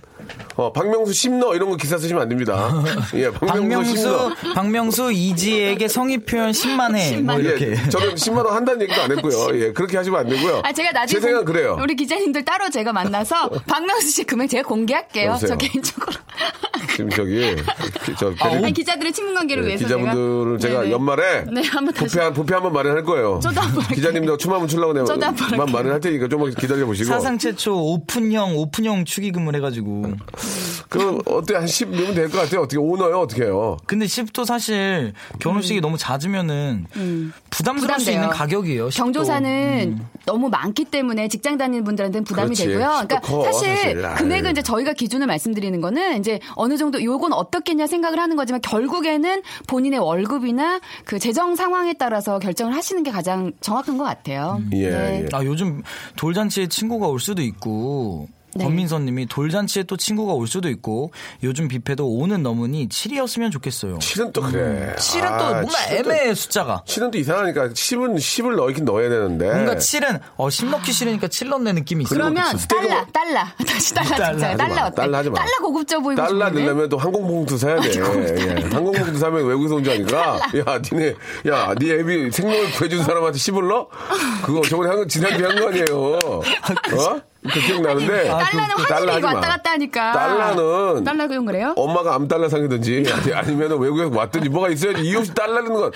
어, 박명수 심너 이런 거 기사 쓰시면 안 됩니다. [LAUGHS] 예, 박명수. 박명수, 박명수 이지에게 성의 표현 10만 해. 뭐 이렇게. 예, 저는 10만 원 한다는 얘기도 안 했고요. [LAUGHS] 예, 그렇게 하시면 안 되고요. 아, 제가 나중에 제 생각은 공- 그래요. 우리 기자님들 따로 제가 만나서 박명수 씨 금액 제가 공개할게요. 여보세요? 저 개인적으로. 지금 저기, 기- 저, 아니, 대리- 기자들의 친분 관계를 예, 위해서 기자분들을 제가, 네네. 연말에 네, 한번 부패, 한, 부패 한번 마련할 거예요. 저도 한번. 기자님도 춤 한번 추려고 내가 저도 한번. 마련할 테니까 좀만 기다려 보시고. 사상 최초 오픈형, 오픈형 축의금을 해가지고. 그럼 어때 한 10 넣으면 될 것 같아요. 어떻게 오너요? 어떻게 해요? 근데 10도 사실 결혼식이 너무 잦으면은 부담스러울 수 음. 부담돼요. 있는 가격이에요. 10도. 경조사는 너무 많기 때문에 직장 다니는 분들한테는 부담이 그렇지. 되고요. 그러니까 커, 사실, 사실. 금액은 아유. 이제 저희가 기준을 말씀드리는 거는 이제 어느 정도 요건 어떻 겠냐 생각을 하는 거지만 결국에는 본인의 월급이나 그 재정 상황에 따라서 결정을 하시는 게 가장 정확한 것 같아요. 예, 네. 예. 아, 요즘 돌잔치에 친구가 올 수도 있고. 네. 권민선 님이 돌잔치에 또 친구가 올 수도 있고 요즘 뷔페도 5는 넘으니 7이었으면 좋겠어요. 7은 또 그래. 7은 아, 또 뭔가 칠은 또- 애매해 숫자가. 7은 또 이상하니까 10은 10을 넣긴 넣어야 되는데. 뭔가 7은 어, 10 넣기 싫으니까 7 넣는 느낌이 있어요. 그러면 먹- 달러. [LAUGHS] 다시 달러 달러 찍자요. 하지 달러 마, 어때? 달러 하지 마. 고급져 보이고 달러 싶은데. 넣으면 또 항공봉투 사야 돼. 예. 항공봉투 사면 외국에서 온 줄 아니까. 야, 니네, 야, 니 애비 생명을 구해준 사람한테 10을 넣어? 그거 저번에 한 거, 지난주에 한 거 아니에요. [LAUGHS] 어? 그 기억나는데. 달러는 그 환율이 달러 하지 마. 왔다 갔다 하니까. 달러는 달러 그용 그래요? 엄마가 암달러 상이든지 아니, 면 외국에서 왔든지 뭐가 있어야지 이유 없이 달러는 건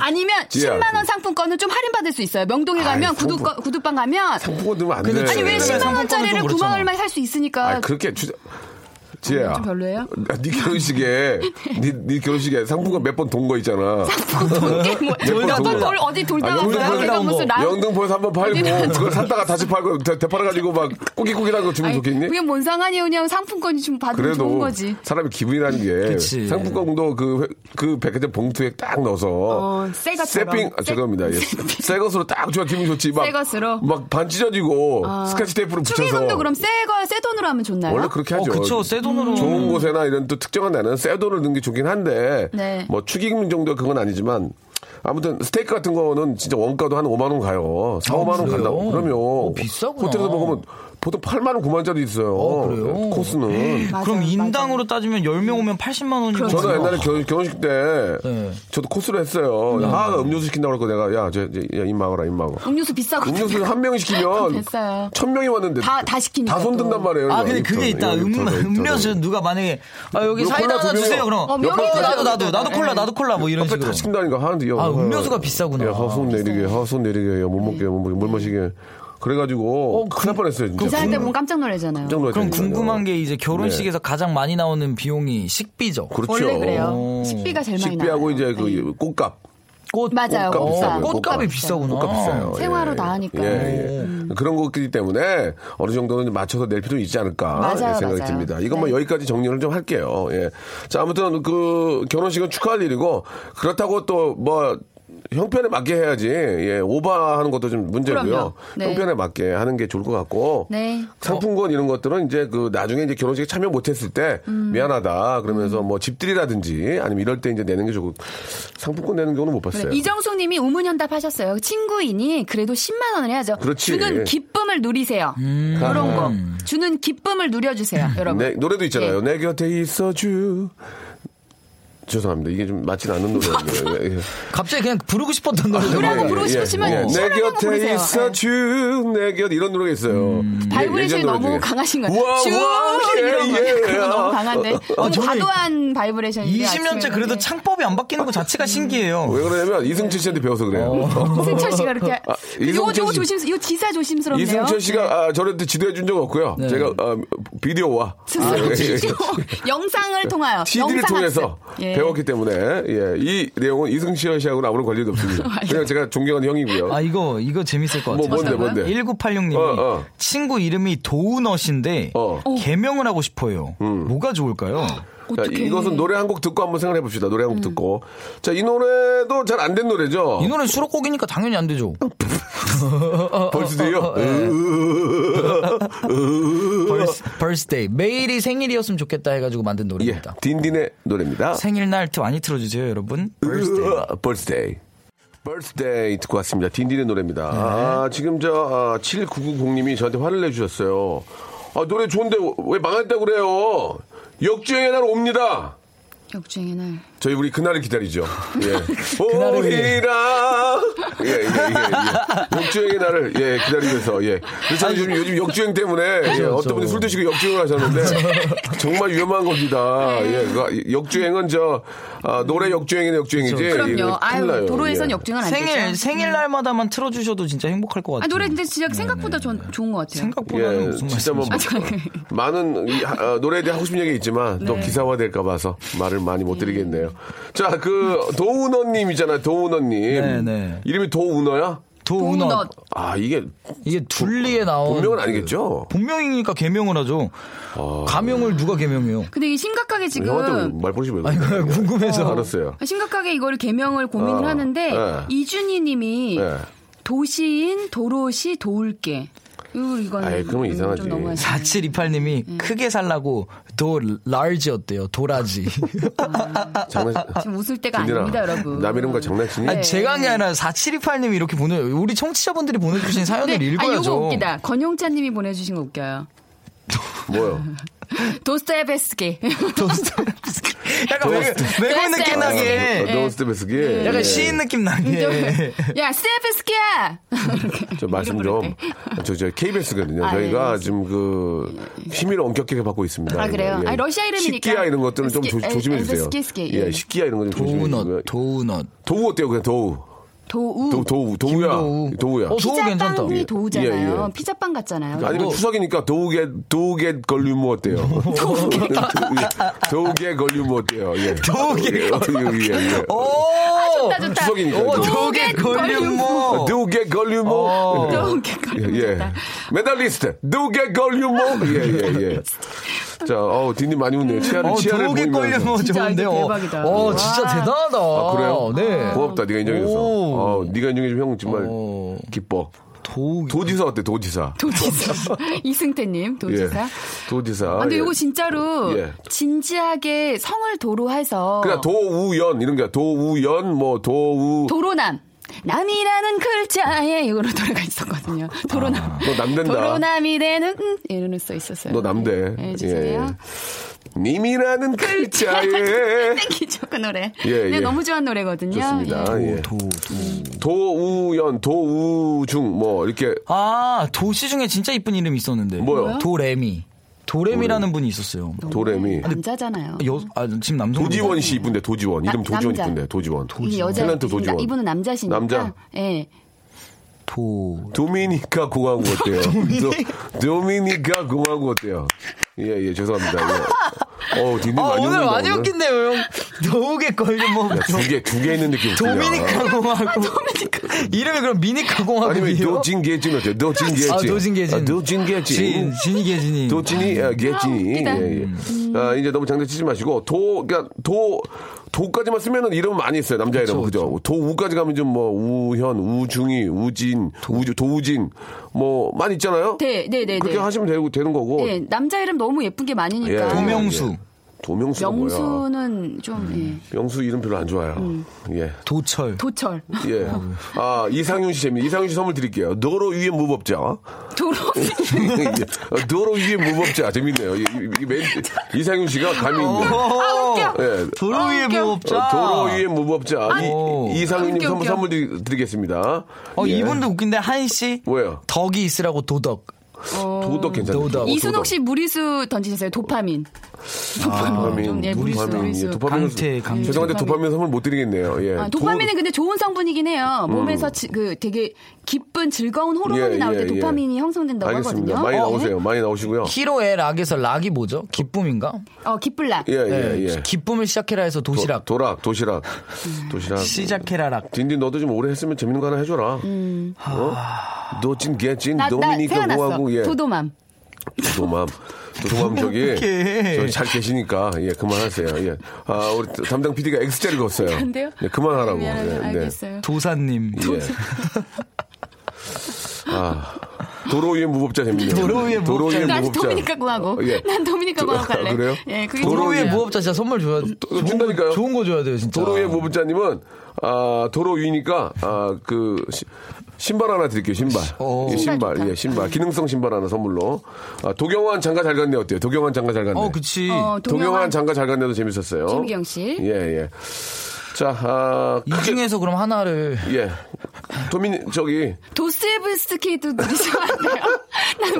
아니면 지혜야. 10만 원 상품권은 좀 할인 받을 수 있어요. 명동에 아이, 가면 상품- 구두 구두방 가면 상품권 넣으면 안 돼. 아니 왜 네. 10만 원짜리를 상품권은 좀 9만 그렇잖아. 얼마에 살수 있으니까 아 그렇게 주자. 지혜야. 좀 별로예요? 네 결혼식에 [LAUGHS] 네, 네 결혼식에 상품권 몇 번 돈 거 있잖아. 돈게 뭐 돌다 몇번 어디 돌다 아, 왔어요? 영등포에서 제가 무슨 라 영등포에서 한 번 팔고 [LAUGHS] 그걸 샀다가 다시 팔고 대, 대팔아 가지고 막 꾸깃꾸깃한 거 주면 아니, 좋겠니? 그게 뭔? 그냥 상품권이 좀 받으면 좋은 그래도 거지. 사람이 기분이라는 게 그치. 상품권도 그, 회- 그 백화점 봉투에 딱 넣어서 어, 새 것처럼. 세핑 아, 새- 죄송합니다 예. [LAUGHS] 새 것으로 딱 좋아 기분 좋지 막, 새 것으로? 막 반 찢어지고 스카치 테이프로 붙여서 축의금도 그럼 새거새 돈으로 하면 좋나요? 원래 그렇게 어, 하죠. 그쵸. 새 돈 으로. 좋은 곳에나 이런 또 특정한 데는 새 돈을 넣는 게 좋긴 한데 네. 뭐 축의금 정도 그건 아니지만 아무튼 스테이크 같은 거는 진짜 원가도 한 5만 원 가요. 4, 5만 원 그래요? 간다고. 그러면 어, 비싸구나. 호텔에서 먹으면 보통 8만 원, 9만 원짜리 있어요. 어, 그래요? 코스는. 맞아요, 그럼 인당으로 맞아요. 따지면 10명 오면 80만 원이면 저도 옛날에 결, 결혼식 때 네. 저도 코스를 했어요. 아 음료수 시킨다고 그러고 내가 야, 저, 저, 야, 입 막아라, 입 막아. 음료수 비싸고 음료수 한 명이 시키면 [LAUGHS] 됐어요. 천 명이 왔는데 다- 다 시키니까 다 손든단 또. 말이에요. 아, 근데 그게 입 있다. 음. 음료수 누가 만약에, 아, 여기 사이다 하나 두 주세요. 그럼. 어, 어, 명함 나도, 나도, 나도 콜라, 나도 콜라, 뭐 이런 옆에 다 식으로. 시킨다니까 하는데 야, 아, 야, 음료수가 비싸구나. 야, 허손 내리게, 허손 내리게, 야, 못 먹게, 못 먹게, 물 마시게. 그래가지고 큰일 날 뻔했어요. 진짜. 이사할 때 보면 깜짝 놀라잖아요. 깜짝 그럼 놀랐다니까요. 궁금한 게 이제 결혼식에서 가장 많이 나오는 비용이 식비죠. 그렇죠. 원래 그래요. 오. 식비가 제일 많이 식비하고 나와요. 이제 그 네. 꽃값. 꽃, 맞아요. 꽃값 꽃값. 비싸고요. 꽃값이 꽃값. 비싸구나. 꽃값 비싸요. 생화로 예. 다 하니까. 예, 예. 그런 것이기 때문에 어느 정도는 맞춰서 낼 필요 있지 않을까 맞아요, 예, 생각이 맞아요. 듭니다. 이건 뭐 네. 여기까지 정리를 좀 할게요. 예. 자, 아무튼 그 결혼식은 축하할 일이고 그렇다고 또 뭐 형편에 맞게 해야지. 예, 오버하는 것도 좀 문제고요. 네. 형편에 맞게 하는 게 좋을 것 같고. 네. 상품권 이런 것들은 이제 그 나중에 이제 결혼식에 참여 못했을 때 음. 미안하다 그러면서 뭐 집들이라든지 아니면 이럴 때 이제 내는 게 좋고 상품권 내는 경우는 못 봤어요. 네, 이정숙 님이 우문현답 하셨어요. 친구이니 그래도 10만 원을 해야죠. 그렇지. 주는 기쁨을 누리세요. 음. 그런 거. 주는 기쁨을 누려주세요, 여러분. 네, 노래도 있잖아요. 내 곁에 있어주. 죄송합니다. 이게 좀 맞진 않는 노래예요. [LAUGHS] 예, 예. 갑자기 그냥 부르고 싶었던 노래. 노래하고 예, 부르고 예, 싶으시면 예. 내 곁에 부르세요. 있어 주. 내 곁, 이런 노래가 있어요. 예, 바이브레이션이 너무 중에. 강하신 쭉 우와, 예, 이런 거. 예. 그거 너무 강한데. [LAUGHS] 너무 저는 과도한 바이브레이션인데. 20년째 그래도 창법이 안 바뀌는 것 자체가 신기해요. 왜 그러냐면 이승철 씨한테 배워서 그래요. [LAUGHS] 이승철 씨가 이렇게. 아, 이거 이승철 이거 씨. 조심, 이거 기사 조심스럽네요. 이승철 씨가 아, 저한테 지도해 준 적 없고요. 제가 아, 비디오와 스스로 아, 예, 예. 영상을 통하여 CD를 영상 통해서. 예. 배웠기 때문에 예, 이 내용은 이승철 씨하고는 아무런 관련이 없습니다. [LAUGHS] 그냥 제가 존경하는 형이고요. 아, 이거, 이거 재밌을 것뭐 같아요. 뭔데 뭔데? 1986님이 어, 어. 친구 이름이 도우넛인데 어. 개명을 하고 싶어요. 뭐가 좋을까요? 자, 이것은 노래 한 곡 듣고 한번 생각해 봅시다. 노래 한곡 듣고. 자, 이 노래도 잘 안 된 노래죠. 이 노래 수록곡이니까 당연히 안 되죠. [LAUGHS] Birthday요. Birth, birthday. 매일이 생일이었으면 좋겠다 해가지고 만든 예, 노래입니다. 딘딘의 노래입니다. 생일날 많이 틀어주세요, 여러분. Birthday. Birthday. Birthday 듣고 왔습니다. 딘딘의 노래입니다. 아, 지금 저 아, 7990님이 저한테 화를 내주셨어요. 아, 노래 좋은데 왜 망했다고 그래요? 역주행의 날 옵니다. 역주행의 날. 저희 우리 그날을 기다리죠. [LAUGHS] 예. 오히라. 예, 예, 예, 예. 역주행의 날을 예 기다리면서 예. 그래서 요즘 요즘 역주행 때문에 예, 어떤 분이 술 드시고 역주행을 하셨는데 정말 위험한 겁니다. 예, 그 역주행은 저 아, 노래 역주행이 역주행이지. 예, 그럼요. 아유, 나요. 도로에선 예. 역주행은 안 생일, 되죠. 생일날마다만 틀어주셔도 진짜 행복할 것 같아요. 아, 노래 근데 진짜 생각보다 전, 좋은 것 같아요. 생각보다는 예, 무슨 진짜 뭐 말씀이세요? 많은 이, 하- 어, 노래에 대해 하고 싶은 얘기 있지만 또 기사화 될까 봐서 말을 많이 못 드리겠네요. 자, 그 도우너님이잖아요. 도우너님. 네, 네. 이름이 도우너야? 도우넛. 아, 이게 이게 둘리에 나온. 본명은 아니겠죠? 본명이니까 개명을 하죠. 가명을 누가 개명해요? 근데 이게 심각하게 지금 말버릇이 왜 아니? 궁금해서. 알았어요. 심각하게 이거를 개명을 고민을 아, 하는데 네. 이준희 님이 네. 도시인 도로시 도울게. 이거 아이, 그러면 이상하지. 좀 너무하시네. 4728님이 크게 살라고 도 large였대요. 도라지. [LAUGHS] 장난, 지금 웃을 때가 딘딘아, 아닙니다, 여러분. 남 이름과 장난치니? 아니, 제가 한게 아니라 4728님이 이렇게 보내, 우리 청취자분들이 보내주신 사연을 네, 아, 읽어야죠. 요거 웃기다. 권용찬 님이 보내주신 거 웃겨요. 뭐요? [LAUGHS] 도스토옙스키. 약간 외, 외국 느낌 나게. 노스트베스기. 약간 시인 느낌 나게. 야, 스테프스키야! 저 말씀 좀, 저, 저, KBS거든요. 아, 저희가 예, 지금 그, 힘을 엄격하게 받고 있습니다. 아, 그래요? 예. 아니, 러시아 이름이니까. 식기야 이런 것들은 좀 조, 조심해 에, 주세요. 스키, 스키, 예, 예. 식기야 이런 거좀 조심해 주세요. 도우넛, 도우넛. 도우 어때요? 그냥 도우. 도우. 도, 도우, 도우야. 김도우. 도우야. 어, 도우 괜찮다. 피자빵이 예. 도우잖아요. 예, 예. 피자빵 같잖아요. 아니면 뭐- 추석이니까 도우게, 도우게 걸리면 어때요? [LAUGHS] 도개걸윷모 [LAUGHS] 어때요? 예. 도개걸윷모 예, 예. 오! 좋다, 좋다. 추석이니까. 오, 도- 도개걸윷모. 도개걸윷모 어. 도개 예, 걸윷모 예. 메달리스트 도개걸윷모 예, 예, 예. [LAUGHS] 자, 어우, 딘딘 많이 웃네요. 치아를, 어, 치아를 보이면서. 걸윷모 진짜 좋은데요. 아이디어 대박이다. 어, 진짜 와. 대단하다. 아, 그래요? 네. 고맙다, 네가 인정해줘서. 오. 어, 네가 인정해주면 형 정말 어. 기뻐. 도, 도지사 어때, 도지사? 도지사. [LAUGHS] 이승태님, 도지사. 예. 도지사. 아, 근데 예. 이거 진짜로 예. 진지하게 성을 도로 해서 그냥 도우연, 이런 게 도우연, 뭐, 도우. 도로남. 남이라는 글자에 이거로 노래가 있었거든요. 도로남. 너 남된다. 도로남이 되는 음, 이런 써 있었어요. 너 남대. 네, 죄송해요. 님이라는 [LAUGHS] 글자에. [LAUGHS] 땡기죠 그 노래. 예, 네, 예. 너무 좋아하는 노래거든요. 좋습니다. 예. 예. 도, 도. 도우연, 도우중, 뭐, 이렇게. 아, 도시 중에 진짜 이쁜 이름 이 있었는데. 뭐요? 도레미. 도레미라는 분이 있었어요. 도레미. 남자잖아요. 여, 아, 지금 남성. 도지원 씨 이쁜데, 도지원. 이름 나- 도지원 남자. 이쁜데, 도지원. 이 여자 탤런트 도지원. 이분은 남자시니까. 남자? 예. 도. 도미니카 공화국 어때요? 도, 도미니카 공화국 어때요? 예, 예, 죄송합니다. 예. [LAUGHS] 어, 아, 많이 오늘 웃는다, 많이. 웃긴데요, 형. 도우게 걸려, 뭐. 야, 두 개, 두 개 있는 느낌. 도미니카 공화국. 이름이 그럼 미니카 아니면 공화국이에요? 도진계진 어때요? 도진계진. 아, 도진계진. 아, 도진계진. 진, 진이 계진이. 도진이, 아, 계진이. 웃기다. 예, 예. 아, 이제 너무 장난치지 마시고, 도, 그니까, 도, 도까지만 쓰면은 이름 많이 있어요. 남자 이름. 그죠? 도우까지 가면 좀 뭐, 우현, 우중이, 우진, 우주, 도우진, 뭐, 많이 있잖아요? 네, 네, 네. 그렇게 네. 하시면 되고, 되는 거고. 예, 남자 이름 너무 예쁜 게 많으니까. 예. 도명수. 예. 도명수가 뭐야? 명수는 좀 예. 명수 이름 별로 안 좋아요. 음. 예. 도철. 도철. 예. [LAUGHS] 아, 이상윤 씨 재밌네. 이상윤 씨 선물 드릴게요. 도로 위에 무법자. 도로 [LAUGHS] 예. 도로 위에 무법자. 재밌네요. 이, 이, 이상윤 씨가 감이 있네. 아 웃겨. 예. 도로 위에 웃겨. 무법자. 어, 도로 위에 무법자. 오. 이, 이상윤님 웃겨, 선물. 선물 드리- 드리 겠습니다. 어, 예. 이분도 웃긴데, 한씨. 뭐예요? 덕이 있으라고 도덕. 도덕 괜찮네. 도덕. 이순옥 씨 무리수 던지셨어요. 도파민. 도파민. 좀, 예, 도파민. 예, 도파민. 강태, 강태. 죄송한데 도파민. 도파민 선물 못 드리겠네요. 예. 아, 도파민은 근데 좋은 성분이긴 해요. 몸에서 지- 그 되게 기쁜 즐거운 호르몬이 예, 나올 때 예, 예. 도파민이 형성된다고 알겠습니다. 하거든요. 많이 어, 나오세요. 많이 나오시고요. 히로의 락에서 락이 뭐죠? 기쁨인가? 어, 기쁠락. 예, 예, 네, 예. 기쁨을 시작해라 해서 도시락. 도, 락 도시락. 도시락. 시작해라 락. 딘딘 너도 좀 오래 했으면 재밌는 거 하나 해줘라. 어? 음. 나, 나 도미니카 생각났어. 공화국 예. 도도맘. 도도맘. 도도맘 저기 잘 계시니까 예 그만하세요. 예. 아 우리 담당 PD가 X자를 걷어요. 안 돼요? 예, 그만하라고. 예, 네. 알겠어요. 도사님. 예. 아 도로 위에 무법자 재밌네요. 도로 위에 도로 위에 무법자. 난 무법자. 도미니카 공화국. 어, 예. 난 도미니카 도- 공화국 갈래. 아, 그래요? 예, 그게 도로 위에. 무법자 진짜 선물 줘야 돼. 좋은, 준다니까요. 거, 좋은 거 줘야 돼요, 진짜. 도로 위에 무법자님은 아 도로 위니까 아 그 신발 하나 드릴게요. 신발. 오. 예, 신발. 예, 신발. 기능성 신발 하나 선물로. 아, 도경환 장가 잘 갔네 어때요? 도경환 장가 잘 갔네. 어, 그치. 어, 도경환 장가 잘 갔네도 재밌었어요. 김미경 씨. 예, 예. 자, 아, 이 크게- 중에서 그럼 하나를. 예. 도민, 저기, 도스토옙스키도 드리시면 안 돼요?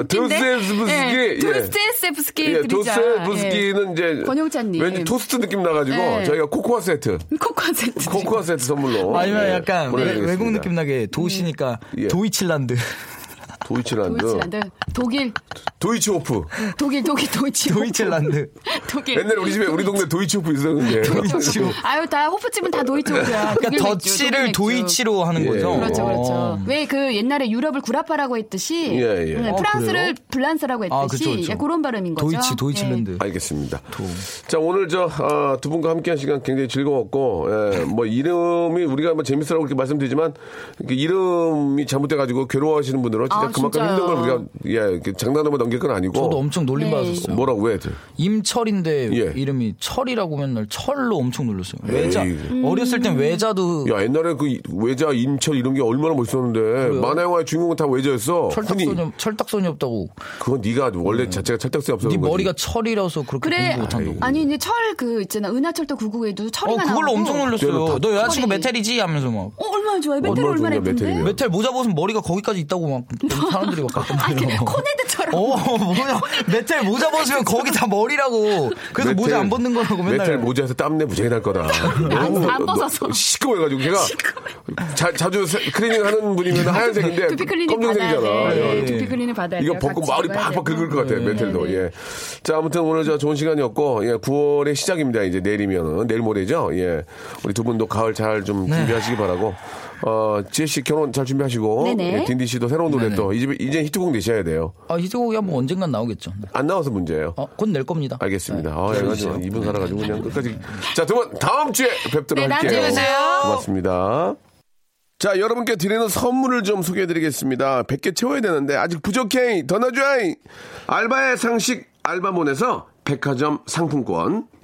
도스토옙스키, 예, 예. 도스토옙스키 예, 드리자. 도스토옙스키는 이제. 권용찬님. 왠지 토스트 느낌 나가지고 예. 저희가 코코아 세트. 예. 코코아 세트. 코코아 세트 선물로. 아니면 예, 약간 외-. 외국 느낌 나게 도시니까 예. 도이칠란드. 도이치란드. 도이치란드. 독일, 도이치호프. 독일, 독일, 도이치. 도이칠란드. [LAUGHS] 독일. 옛날에 우리 집에 우리 동네 도이치호프 있었는데. [LAUGHS] 아유, 다 호프집은 다 도이치호프야. 그러니까 덧치를 도이치로 하는 예. 거죠. 그렇죠, 그렇죠. 어. 왜그 옛날에 유럽을 구라파라고 했듯이 예, 예. 네, 어, 프랑스를 그래요? 블란스라고 했듯이 아, 그쵸. 예, 그런 발음인 거죠. 도이치, 도이칠랜드. 알겠습니다. 자, 오늘 저, 아, 두 분과 함께 한 시간 굉장히 즐거웠고, 예, 뭐, 이름이 우리가 뭐 재밌으라고 이렇게 말씀드리지만, 이렇게 이름이 잘못돼가지고 괴로워하시는 분들은 진짜 아, 그만큼 진짜요. 힘든 걸 우리가, 예, 장난으로 넘 길건 아니고. 저도 엄청 놀림 네. 받았었어요. 뭐라고 왜? 들 임철인데 예. 이름이 철이라고 맨날 철로 엄청 놀렸어요. 외자. 음. 어렸을 땐 외자도 야, 옛날에 그 외자, 임철 이런 게 얼마나 멋있었는데, 만화 영화의 주인공은 다 외자였어. 철딱선이 철딱선이 없다고. 그건 네가 원래 자체가 철딱선이 없어서. 네. 머리가 철이라서 그렇게 그래. 공부 못한다고. 아니 이제 철 그 있잖아 은하철도 999에도 어 철이가 그걸로 나오고. 엄청 놀렸어요. 너 여자친구 철이. 메텔이지 하면서 막. 어 얼마나 좋아요. 메텔 얼마나 예쁜데. 메텔 모자 벗으면 머리가 거기까지 있다고 막 [LAUGHS] 사람들이 막 갖다 말이야. 코네드처럼. 어 뭐야 메텔 모자 벗으면 거기 다 머리라고. 그래서 메텔- 모자 안 벗는 거라고 맨날. 메텔 모자에서 땀내 무지하게 날 거다. 너무 안 너- 벗어서. 시꺼매가지고 걔가 자, 자주 세- 클리닝 하는 분이면 하얀색인데 두피 클리닉 받아야 검정색이잖아. 돼. 예. 두피 클리닉 받아야 이거. 벗고 마을이 팍팍. 긁을 것 같아, 메텔도. 예. 자, 아무튼 오늘 저 좋은 시간이었고, 예, 9월의 시작입니다. 이제 내일이면은, 내일 모레죠. 예. 우리 두 분도 가을 잘좀 네. 준비하시기 바라고. 어, 지혜 씨 결혼 잘 준비하시고. 네네. 예, 딘디 씨도 새로운 노래 또, 이제, 이제 히트곡 내셔야 돼요. 아 히트곡이 한번 언젠간 나오겠죠. 안 나와서 문제예요. 어, 곧 낼 겁니다. 알겠습니다. 네. 아, 해가지고 이분 살아가지고 그냥 끝까지. 자, 두 분 다음 주에 뵙도록 네, 다음 할게요. 주에 봬요. 고맙습니다. 자, 여러분께 드리는 선물을 좀 소개해 드리겠습니다. 100개 채워야 되는데 아직 부족해. 더 넣어줘. 알바의 상식 알바몬에서 백화점 상품권.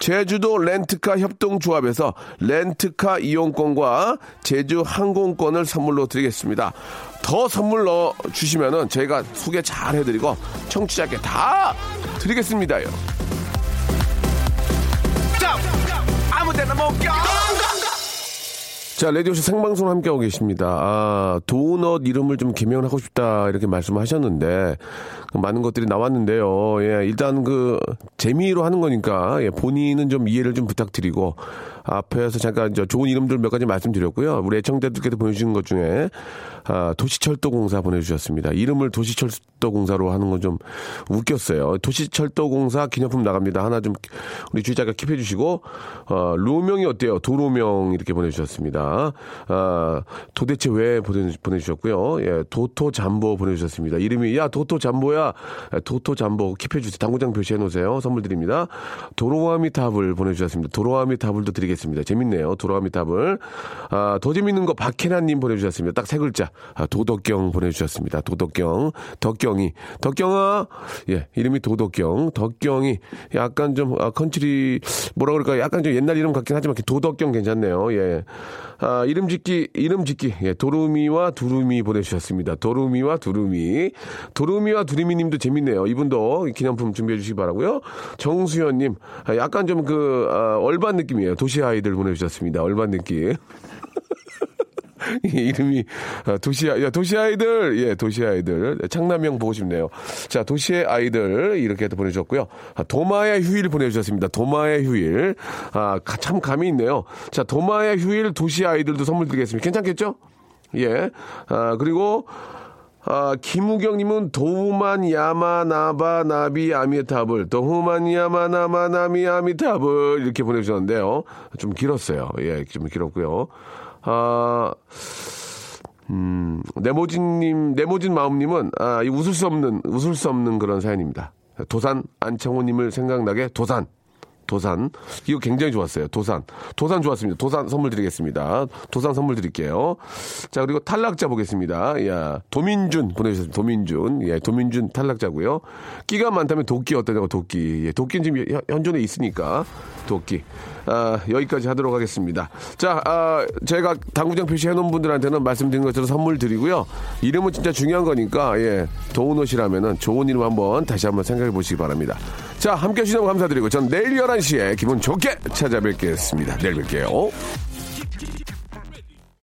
제주도 렌트카 협동조합에서 렌트카 이용권과 제주 항공권을 선물로 드리겠습니다. 더 선물 넣어 주시면은 저희가 소개 잘 해드리고 청취자께 다 드리겠습니다요. 자, 라디오쇼 생방송 함께하고 계십니다. 아, 도넛 이름을 좀 개명하고 싶다, 이렇게 말씀하셨는데, 그 많은 것들이 나왔는데요. 예, 일단 그, 재미로 하는 거니까, 예, 본인은 좀 이해를 좀 부탁드리고, 앞에서 잠깐 저 좋은 이름들 몇 가지 말씀드렸고요. 우리 애청자들께서 보내주신 것 중에, 아, 도시철도공사 보내주셨습니다. 이름을 도시철도공사로 하는 건 좀 웃겼어요. 도시철도공사 기념품 나갑니다. 하나 좀 우리 주의자가 킵해 주시고, 어, 로명이 어때요? 도로명 이렇게 보내주셨습니다. 아, 도대체 왜 보내, 보내주셨고요. 예, 도토 잠보 보내주셨습니다. 이름이, 야, 도토 잠보야. 예, 도토 잠보 킵해 주세요. 당구장 표시해 놓으세요. 선물 드립니다. 도로아미타불 보내주셨습니다. 도로아미타불도 드리겠습니다. 재밌네요. 도로아미타불. 아, 더 재밌는 거 박혜나님 보내주셨습니다. 딱 세 글자. 아, 도덕경 보내주셨습니다. 도덕경. 덕경이. 덕경아. 예, 이름이 도덕경. 덕경이 약간 좀, 아, country, 뭐라 그럴까. 약간 좀 옛날 이름 같긴 하지만 도덕경 괜찮네요. 예. 아, 이름 짓기, 이름 짓기. 예, 도루미와 두루미 보내주셨습니다. 도루미와 두루미. 도루미와 두루미 님도 재밌네요. 이분도 기념품 준비해 주시기 바라고요 정수현 님. 아, 약간 좀 그, 아, 얼반 느낌이에요. 도시 아이들 보내주셨습니다. 얼반 느낌. [LAUGHS] 이름이 아, 도시 야 도시 아이들 예 도시 아이들 창남형 보고 싶네요. 자 도시의 아이들 이렇게 또 보내주셨고요. 아, 도마의 휴일 보내주셨습니다. 도마의 휴일 아참 감이 있네요. 자 도마의 휴일 도시 아이들도 선물 드리겠습니다. 괜찮겠죠? 예. 아 그리고 아, 김우경님은 도우만 야마나바 나비 아미타불 도우만 야마나마 나미 아미타불 이렇게 보내주셨는데요. 좀 길었어요. 예, 좀 길었고요. 아, 음, 네모진님, 네모진 마음님은, 아, 이 웃을 수 없는, 웃을 수 없는 그런 사연입니다. 도산 안창호님을 생각나게 도산. 도산. 이거 굉장히 좋았어요. 도산. 도산 좋았습니다. 도산 선물 드리겠습니다. 도산 선물 드릴게요. 자, 그리고 탈락자 보겠습니다. 야, 도민준 보내주셨습니다. 도민준. 예, 도민준 탈락자고요 끼가 많다면 도끼 어떠냐고, 도끼. 예, 도끼는 지금 현- 현존에 있으니까. 도끼. 아, 여기까지 하도록 하겠습니다. 자, 아, 제가 당구장 표시해 놓은 분들한테는 말씀드린 것처럼 선물 드리고요. 이름은 진짜 중요한 거니까, 예, 도우노시라면은 좋은 이름 한번 다시 한번 생각해 보시기 바랍니다. 자, 함께 해주셔서 감사드리고, 전 내일 11시에 기분 좋게 찾아뵙겠습니다. 내일 뵐게요.